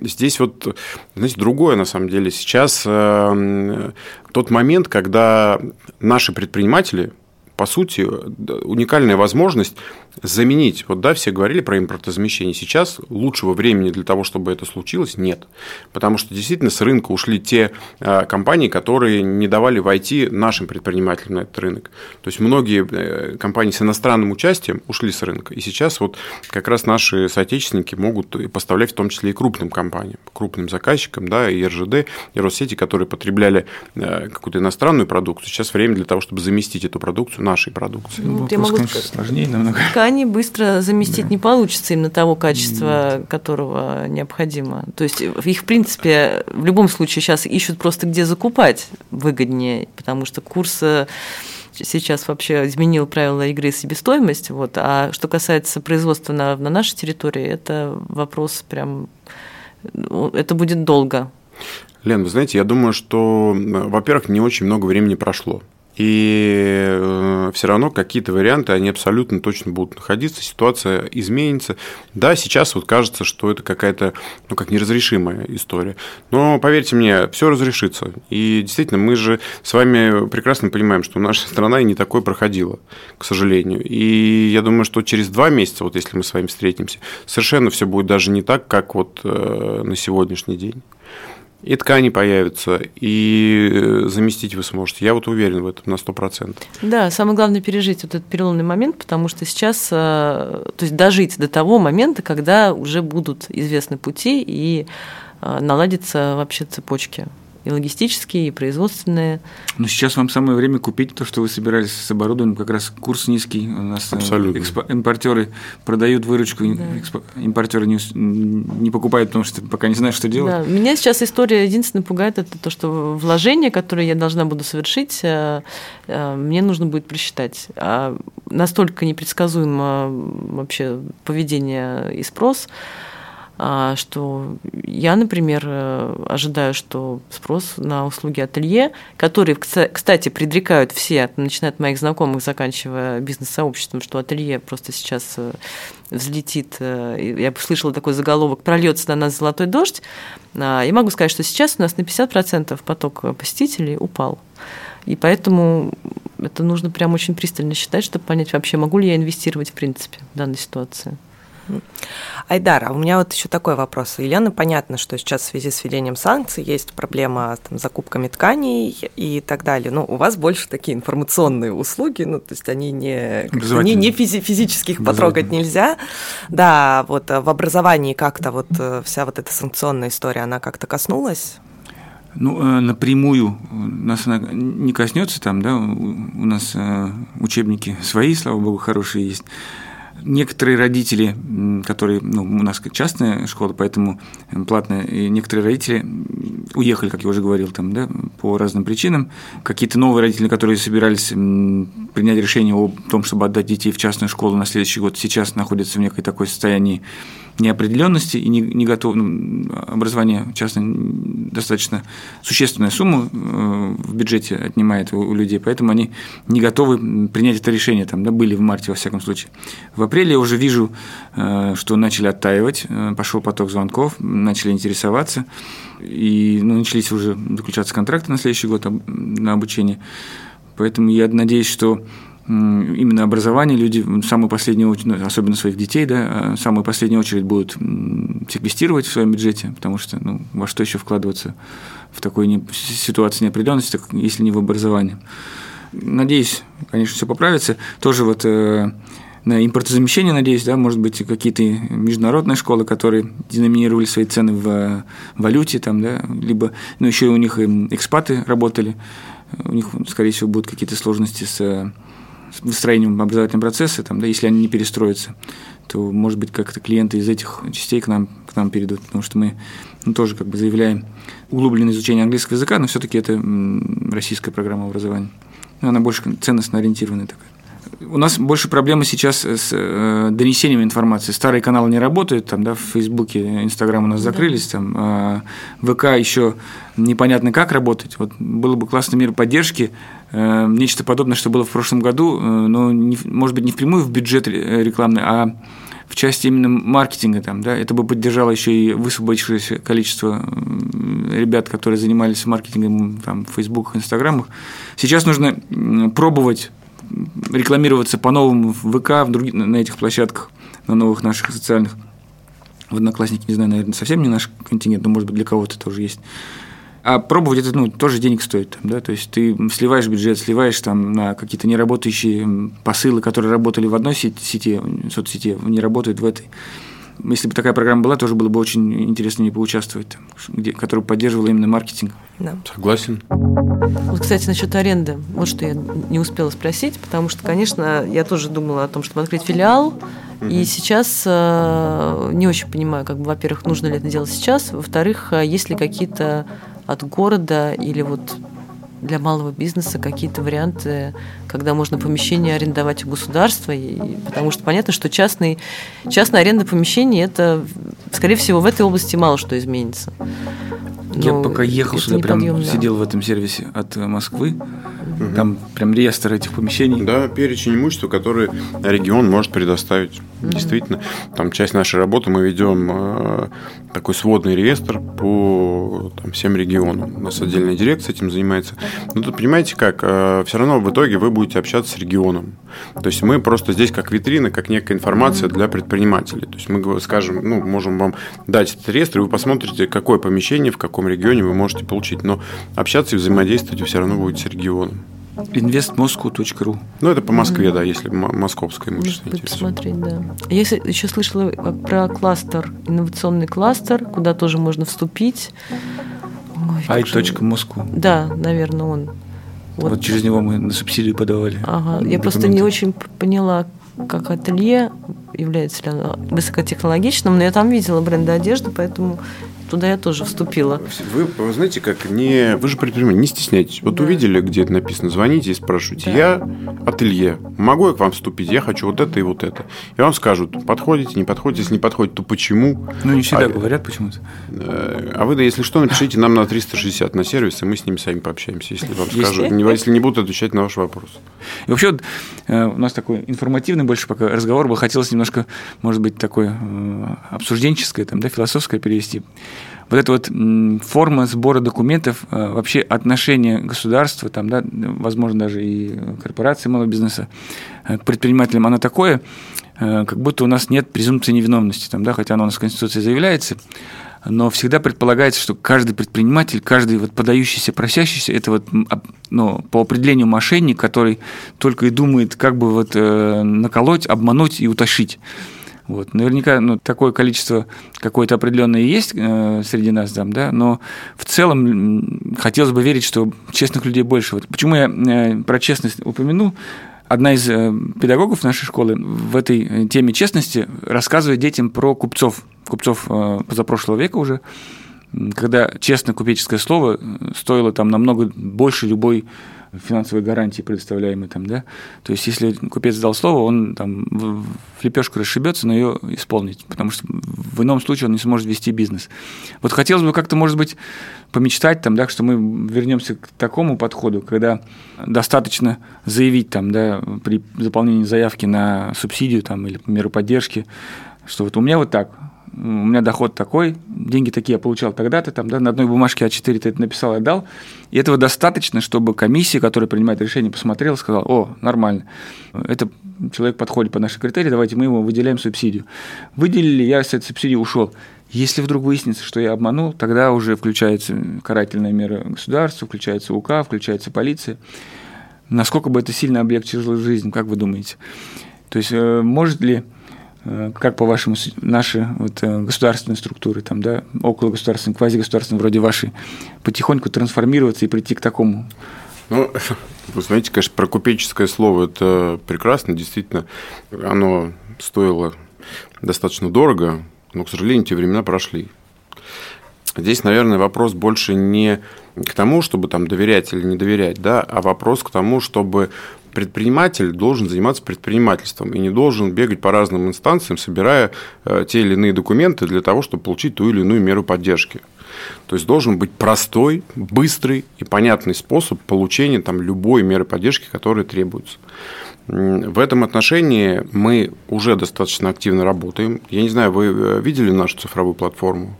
Здесь вот, знаете, другое на самом деле. Сейчас э, тот момент, когда наши предприниматели, по сути, уникальная возможность заменить. Вот да, все говорили про импортозамещение. Сейчас лучшего времени для того, чтобы это случилось, нет. Потому что действительно с рынка ушли те а, компании, которые не давали войти нашим предпринимателям на этот рынок. То есть многие э, компании с иностранным участием ушли с рынка. И сейчас вот как раз наши соотечественники могут поставлять в том числе и крупным компаниям, крупным заказчикам, да, и РЖД, и Россети, которые потребляли э, какую-то иностранную продукцию. Сейчас время для того, чтобы заместить эту продукцию нашей продукцией. Ну, Вопрос, могу... конечно, сложнее намного ткани быстро заместить да. не получится именно того качества, Нет. которого необходимо. То есть их, в принципе, в любом случае сейчас ищут просто где закупать выгоднее, потому что курс э, сейчас вообще изменил правила игры себестоимость. Вот. А что касается производства на, на нашей территории, это вопрос прям... Ну, это будет долго. Лен, вы знаете, я думаю, что, во-первых, не очень много времени прошло и э, все равно какие-то варианты, они абсолютно точно будут находиться, ситуация изменится. Да, сейчас вот кажется, что это какая-то, ну, как неразрешимая история, но поверьте мне, все разрешится. И действительно, мы же с вами прекрасно понимаем, что наша страна и не такое проходила, к сожалению. И я думаю, что через два месяца, вот если мы с вами встретимся, совершенно все будет даже не так, как вот э, на сегодняшний день и ткани появятся, и э, заместить вы сможете. Я вот уверен в этом на 100%. Да, самое главное пережить вот этот переломный момент, потому что сейчас, э, то есть дожить до того момента, когда уже будут известны пути и э, наладятся вообще цепочки и логистические, и производственные. Ну, сейчас вам самое время купить то, что вы собирались с оборудованием, как раз курс низкий. У нас э, Абсолютно. Экспо- импортеры продают выручку, да. экспо- импортеры не, не покупают, потому что пока не знают, что делать. Да. Меня сейчас история единственное пугает, это то, что вложение, которое я должна буду совершить, э, э, мне нужно будет просчитать. А настолько непредсказуемо вообще поведение и спрос, что я, например, э, ожидаю, что спрос на услуги ателье, которые, кстати, предрекают все, начиная от моих знакомых, заканчивая бизнес-сообществом, что ателье просто сейчас э, взлетит. Э, я слышала такой заголовок «Прольется на нас золотой дождь». А, и могу сказать, что сейчас у нас на 50% поток посетителей упал. И поэтому это нужно прям очень пристально считать, чтобы понять вообще, могу ли я инвестировать в принципе в данной ситуации. Айдар, а у меня вот еще такой вопрос. Елена, понятно, что сейчас в связи с введением санкций есть проблема там, с закупками тканей и так далее. Но у вас больше такие информационные услуги, ну, то есть они не, не, не физи физических потрогать нельзя. Да, вот э, в образовании как-то вот э, вся вот эта санкционная история, она как-то коснулась? Ну, э, напрямую нас она не коснется там, да, у нас учебники свои, слава богу, хорошие есть некоторые родители, которые, ну, у нас частная школа, поэтому платная, и некоторые родители уехали, как я уже говорил, там, да, по разным причинам. Какие-то новые родители, которые собирались принять решение о том, чтобы отдать детей в частную школу на следующий год, сейчас находятся в некой такой состоянии неопределенности и не, не готов, ну, образование частное достаточно существенную сумму э, в бюджете отнимает у, у людей, поэтому они не готовы принять это решение, там, да, были в марте во всяком случае. В апреле я уже вижу, э, что начали оттаивать, э, пошел поток звонков, начали интересоваться, и ну, начались уже заключаться контракты на следующий год на обучение. Поэтому я надеюсь, что именно образование люди в самую последнюю очередь, ну, особенно своих детей, да, в самую последнюю очередь будут секвестировать в своем бюджете, потому что ну, во что еще вкладываться в такой не, ситуации неопределенности, если не в образование. Надеюсь, конечно, все поправится. Тоже вот э, на импортозамещение, надеюсь, да, может быть, какие-то международные школы, которые деноминировали свои цены в валюте, там, да, либо, ну, еще у них экспаты работали, у них, скорее всего, будут какие-то сложности с выстроением образовательного процесса, там, да, если они не перестроятся, то, может быть, как-то клиенты из этих частей к нам, к нам перейдут, потому что мы ну, тоже как бы заявляем углубленное изучение английского языка, но все-таки это российская программа образования. Она больше ценностно ориентированная такая. У нас больше проблемы сейчас с э, донесением информации. Старые каналы не работают, там, да, в Фейсбуке, Инстаграм у нас закрылись, там, а ВК еще непонятно как работать. Вот было бы классный мир поддержки, нечто подобное, что было в прошлом году, э, но, не, может быть, не впрямую в бюджет рекламный, а в части именно маркетинга там, да, это бы поддержало еще и высвободившееся количество ребят, которые занимались маркетингом там, в Facebook, Инстаграмах. Сейчас нужно пробовать рекламироваться по-новому в ВК, в других, на этих площадках, на новых наших социальных. В Одноклассники, не знаю, наверное, совсем не наш континент, но, может быть, для кого-то тоже есть. А пробовать это ну, тоже денег стоит. да? То есть ты сливаешь бюджет, сливаешь там на какие-то неработающие посылы, которые работали в одной сети, сети соцсети, не работают в этой. Если бы такая программа была, тоже было бы очень интересно не поучаствовать, где, которая поддерживала именно маркетинг. Да. Согласен. Вот, кстати, насчет аренды. Вот что я не успела спросить, потому что, конечно, я тоже думала о том, чтобы открыть филиал. Угу. И сейчас э, не очень понимаю, как бы, во-первых, нужно ли это делать сейчас, во-вторых, э, есть ли какие-то от города или вот для малого бизнеса какие-то варианты, когда можно помещение арендовать у государства, и, потому что понятно, что частный, частная аренда помещений, это, скорее всего, в этой области мало что изменится. Я Но пока ехал сюда, прям сидел в этом сервисе от Москвы, угу. там прям реестр этих помещений. Да, перечень имущества, который регион может предоставить. Угу. Действительно, там часть нашей работы мы ведем э, такой сводный реестр по там, всем регионам. У нас отдельная дирекция этим занимается. Но тут понимаете как, э, все равно в итоге вы будете общаться с регионом. То есть мы просто здесь как витрина, как некая информация для предпринимателей. То есть мы скажем, ну, можем вам дать этот реестр, и вы посмотрите, какое помещение в каком регионе вы можете получить. Но общаться и взаимодействовать вы все равно будете с регионом. Investmoscow.ru Ну, это по Москве, mm-hmm. да, если московское имущество Может посмотреть, да. Я еще слышала про кластер, инновационный кластер, куда тоже можно вступить. i.moscow. Да, наверное, он. Вот. вот через него мы на субсидию подавали. Ага. Документы. Я просто не очень поняла, как ателье является ли оно высокотехнологичным, но я там видела бренды одежды, поэтому туда я тоже вступила. Вы, вы знаете, как не, вы же предприниматель, не стесняйтесь. Вот да. увидели, где это написано, звоните и спрашивайте. Да. Я ателье, могу я к вам вступить? Я хочу вот это и вот это. И вам скажут, подходите, не подходите. Если не подходит, то почему? Ну, не всегда а, говорят почему-то. А вы, да, если что, напишите нам на 360 на сервис, и мы с ними сами пообщаемся, если вам скажут. Не, если не будут отвечать на ваш вопрос. И вообще, э, у нас такой информативный больше пока разговор был. Хотелось немножко, может быть, такое э, обсужденческое, там, да, философское перевести вот эта вот форма сбора документов, э, вообще отношение государства, там, да, возможно, даже и корпорации малого бизнеса э, к предпринимателям, оно такое, э, как будто у нас нет презумпции невиновности, там, да, хотя оно у нас в Конституции заявляется, но всегда предполагается, что каждый предприниматель, каждый вот подающийся, просящийся, это вот ну, по определению мошенник, который только и думает, как бы вот наколоть, обмануть и утащить. Вот. Наверняка ну, такое количество какое-то определенное есть э, среди нас, там, да, но в целом хотелось бы верить, что честных людей больше. Вот почему я э, про честность упомянул? Одна из э, педагогов нашей школы в этой э, теме честности рассказывает детям про купцов, купцов э, позапрошлого века уже, когда честное купеческое слово стоило там намного больше любой финансовой гарантии, предоставляемой там, да. То есть, если купец дал слово, он там в лепешку расшибется, но ее исполнить, потому что в ином случае он не сможет вести бизнес. Вот хотелось бы как-то, может быть, помечтать там, да, что мы вернемся к такому подходу, когда достаточно заявить там, да, при заполнении заявки на субсидию там или меру поддержки, что вот у меня вот так, у меня доход такой, деньги такие я получал тогда-то, там, да, на одной бумажке А4 ты это написал и отдал. И этого достаточно, чтобы комиссия, которая принимает решение, посмотрела, сказала, о, нормально, это человек подходит по нашей критерии, давайте мы ему выделяем субсидию. Выделили, я с этой субсидии ушел. Если вдруг выяснится, что я обманул, тогда уже включается карательная мера государства, включается УК, включается полиция. Насколько бы это сильно облегчило жизнь, как вы думаете? То есть, э, может ли как по-вашему наши вот, э, государственные структуры, там, да, около государственные, квазигосударственные, вроде вашей, потихоньку трансформироваться и прийти к такому? Ну, вы знаете, конечно, про купеческое слово это прекрасно, действительно, оно стоило достаточно дорого, но, к сожалению, те времена прошли. Здесь, наверное, вопрос больше не к тому, чтобы там доверять или не доверять, да, а вопрос к тому, чтобы предприниматель должен заниматься предпринимательством и не должен бегать по разным инстанциям, собирая э, те или иные документы для того, чтобы получить ту или иную меру поддержки. То есть должен быть простой, быстрый и понятный способ получения там, любой меры поддержки, которая требуется. В этом отношении мы уже достаточно активно работаем. Я не знаю, вы э, видели нашу цифровую платформу?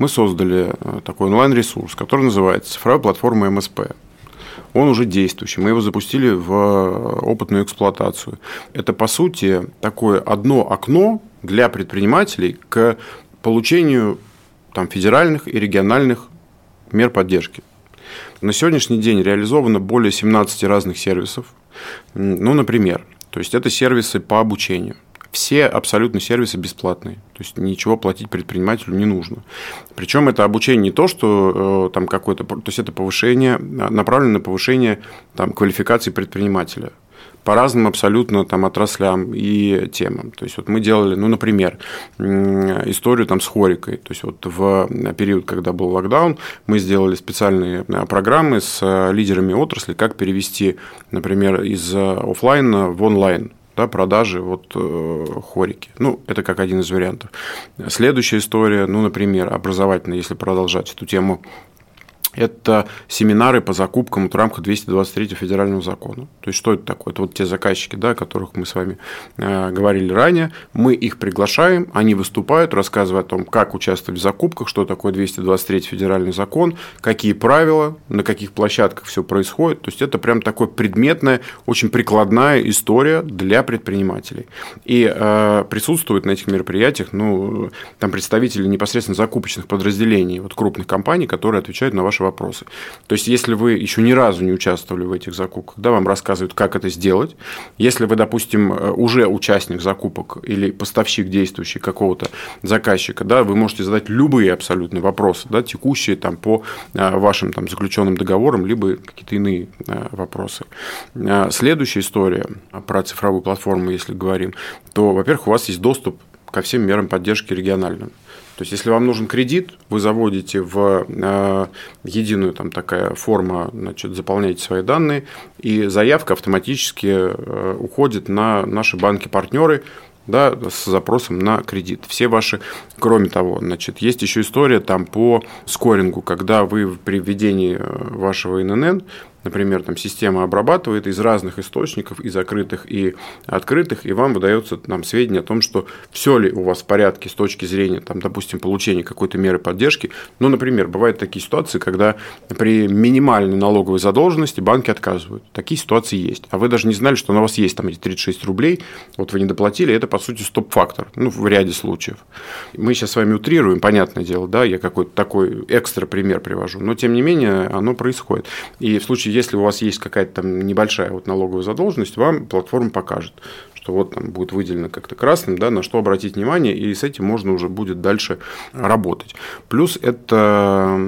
Мы создали э, такой онлайн-ресурс, который называется «Цифровая платформа МСП» он уже действующий. Мы его запустили в э, опытную эксплуатацию. Это, по сути, такое одно окно для предпринимателей к получению там, федеральных и региональных мер поддержки. На сегодняшний день реализовано более 17 разных сервисов. Ну, например, то есть это сервисы по обучению – все абсолютно сервисы бесплатные. То есть ничего платить предпринимателю не нужно. Причем это обучение не то, что э, там какое-то, то есть это повышение, направлено на повышение там, квалификации предпринимателя по разным абсолютно там отраслям и темам. То есть вот мы делали, ну, например, историю там с хорикой. То есть вот в период, когда был локдаун, мы сделали специальные э, программы с э, лидерами отрасли, как перевести, например, из офлайна в онлайн да, продажи вот, э, хорики. Ну, это как один из вариантов. Следующая история, ну, например, образовательная, если продолжать эту тему это семинары по закупкам в рамках 223 федерального закона. То есть, что это такое? Это вот те заказчики, да, о которых мы с вами э, говорили ранее. Мы их приглашаем, они выступают, рассказывают о том, как участвовать в закупках, что такое 223 федеральный закон, какие правила, на каких площадках все происходит. То есть, это прям такая предметная, очень прикладная история для предпринимателей. И э, присутствуют на этих мероприятиях, ну, там представители непосредственно закупочных подразделений, вот крупных компаний, которые отвечают на ваши ваши вопросы. То есть, если вы еще ни разу не участвовали в этих закупках, да, вам рассказывают, как это сделать. Если вы, допустим, э, уже участник закупок или поставщик действующий какого-то заказчика, да, вы можете задать любые абсолютные вопросы, да, текущие там по э, вашим там заключенным договорам, либо какие-то иные э, вопросы. Следующая история про цифровую платформу, если говорим, то, во-первых, у вас есть доступ ко всем мерам поддержки региональным. То есть, если вам нужен кредит, вы заводите в э, единую там такая форма, значит, заполняете свои данные, и заявка автоматически э, уходит на наши банки-партнеры, да, с запросом на кредит. Все ваши, кроме того, значит, есть еще история там по скорингу, когда вы при введении э, вашего ИНН Например, там система обрабатывает из разных источников, и закрытых, и открытых, и вам выдается там сведения о том, что все ли у вас в порядке с точки зрения, там, допустим, получения какой-то меры поддержки. Ну, например, бывают такие ситуации, когда при минимальной налоговой задолженности банки отказывают. Такие ситуации есть. А вы даже не знали, что на вас есть там эти 36 рублей, вот вы не доплатили, это, по сути, стоп-фактор, ну, в ряде случаев. Мы сейчас с вами утрируем, понятное дело, да, я какой-то такой экстра пример привожу, но, тем не менее, оно происходит. И в случае если у вас есть какая-то там небольшая вот налоговая задолженность, вам платформа покажет, что вот там будет выделено как-то красным, да, на что обратить внимание, и с этим можно уже будет дальше работать. Плюс это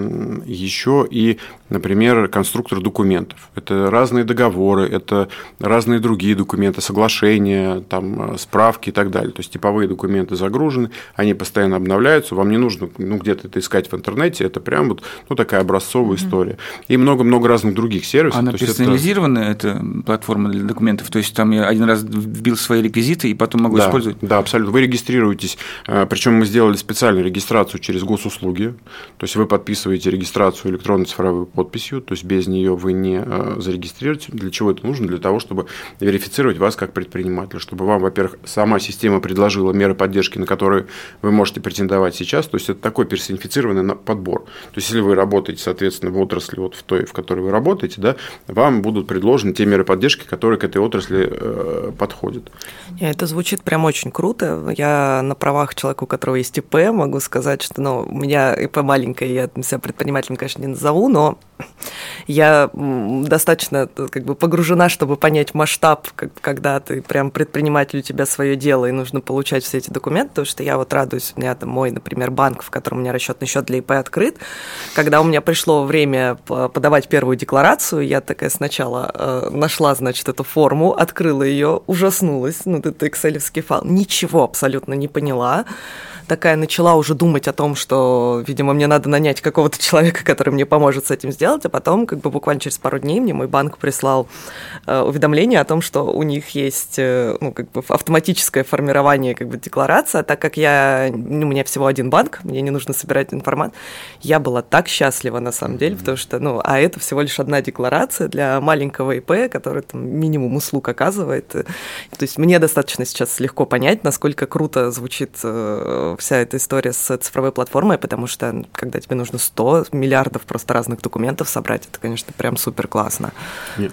еще и, например, конструктор документов. Это разные договоры, это разные другие документы, соглашения, там, справки и так далее. То есть типовые документы загружены, они постоянно обновляются, вам не нужно ну, где-то это искать в интернете, это прям вот ну, такая образцовая mm-hmm. история. И много-много разных других сервисов. Она персонализированная, это... это платформа для документов, то есть там я один раз вбил свои реквизиты и потом могу да, использовать? Да, абсолютно. Вы регистрируетесь, э, причем мы сделали специальную регистрацию через госуслуги, то есть вы подписываете регистрацию электронной цифровой подписью, то есть без нее вы не э, зарегистрируете. Для чего это нужно? Для того, чтобы верифицировать вас как предпринимателя, чтобы вам, во-первых, сама система предложила меры поддержки, на которые вы можете претендовать сейчас, то есть это такой персонифицированный подбор. То есть если вы работаете, соответственно, в отрасли, вот в той, в которой вы работаете, да, вам будут предложены те меры поддержки, которые к этой отрасли э, подходят. Это звучит прям очень круто. Я на правах человека, у которого есть ИП, могу сказать, что ну, у меня ИП маленькое, я себя предпринимателем, конечно, не назову, но я достаточно как бы погружена, чтобы понять масштаб, как, когда ты прям предприниматель, у тебя свое дело, и нужно получать все эти документы, потому что я вот радуюсь, у меня там мой, например, банк, в котором у меня расчетный счет для ИП открыт, когда у меня пришло время подавать первую декларацию, я такая сначала э, нашла, значит, эту форму, открыла ее, ужаснулась, ну, это экселевский файл, ничего абсолютно не поняла, такая начала уже думать о том, что, видимо, мне надо нанять какого-то человека, который мне поможет с этим сделать, а потом, как бы буквально через пару дней мне мой банк прислал э, уведомление о том, что у них есть, э, ну, как бы автоматическое формирование, как бы, декларации, а так как я, ну, у меня всего один банк, мне не нужно собирать информацию, я была так счастлива, на самом деле, потому что, ну, а это всего лишь одна декларация для маленького ИП, который там минимум услуг оказывает. То есть мне достаточно сейчас легко понять, насколько круто звучит э, вся эта история с цифровой платформой, потому что когда тебе нужно 100 миллиардов просто разных документов собрать, это, конечно, прям супер классно.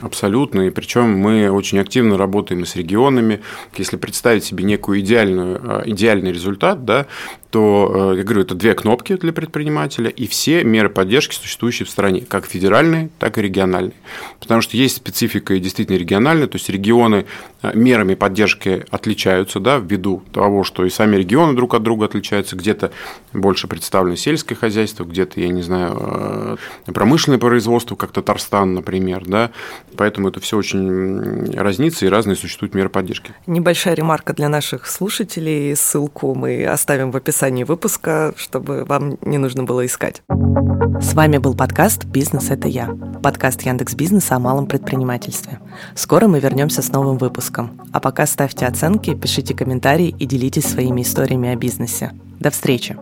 Абсолютно, и причем мы очень активно работаем и с регионами. Если представить себе некую идеальную, а, идеальный результат, да, то, э, я говорю, это две кнопки для предпринимателя и все меры поддержки, существующие в стране, как федеральные, так и региональные. Потому что есть специфика и действительно региональная, то есть регионы э, мерами поддержки отличаются, да, ввиду того, что и сами регионы друг от друга отличаются, где-то больше представлено сельское хозяйство, где-то, я не знаю, э, промышленное производство, как Татарстан, например, да, поэтому это все очень разнится и разные существуют меры поддержки. Небольшая ремарка для наших слушателей, ссылку мы оставим в описании выпуска, чтобы вам не нужно было искать. С вами был подкаст «Бизнес – это я». Подкаст Яндекс Бизнеса о малом предпринимательстве. Скоро мы вернемся с новым выпуском. А пока ставьте оценки, пишите комментарии и делитесь своими историями о бизнесе. До встречи!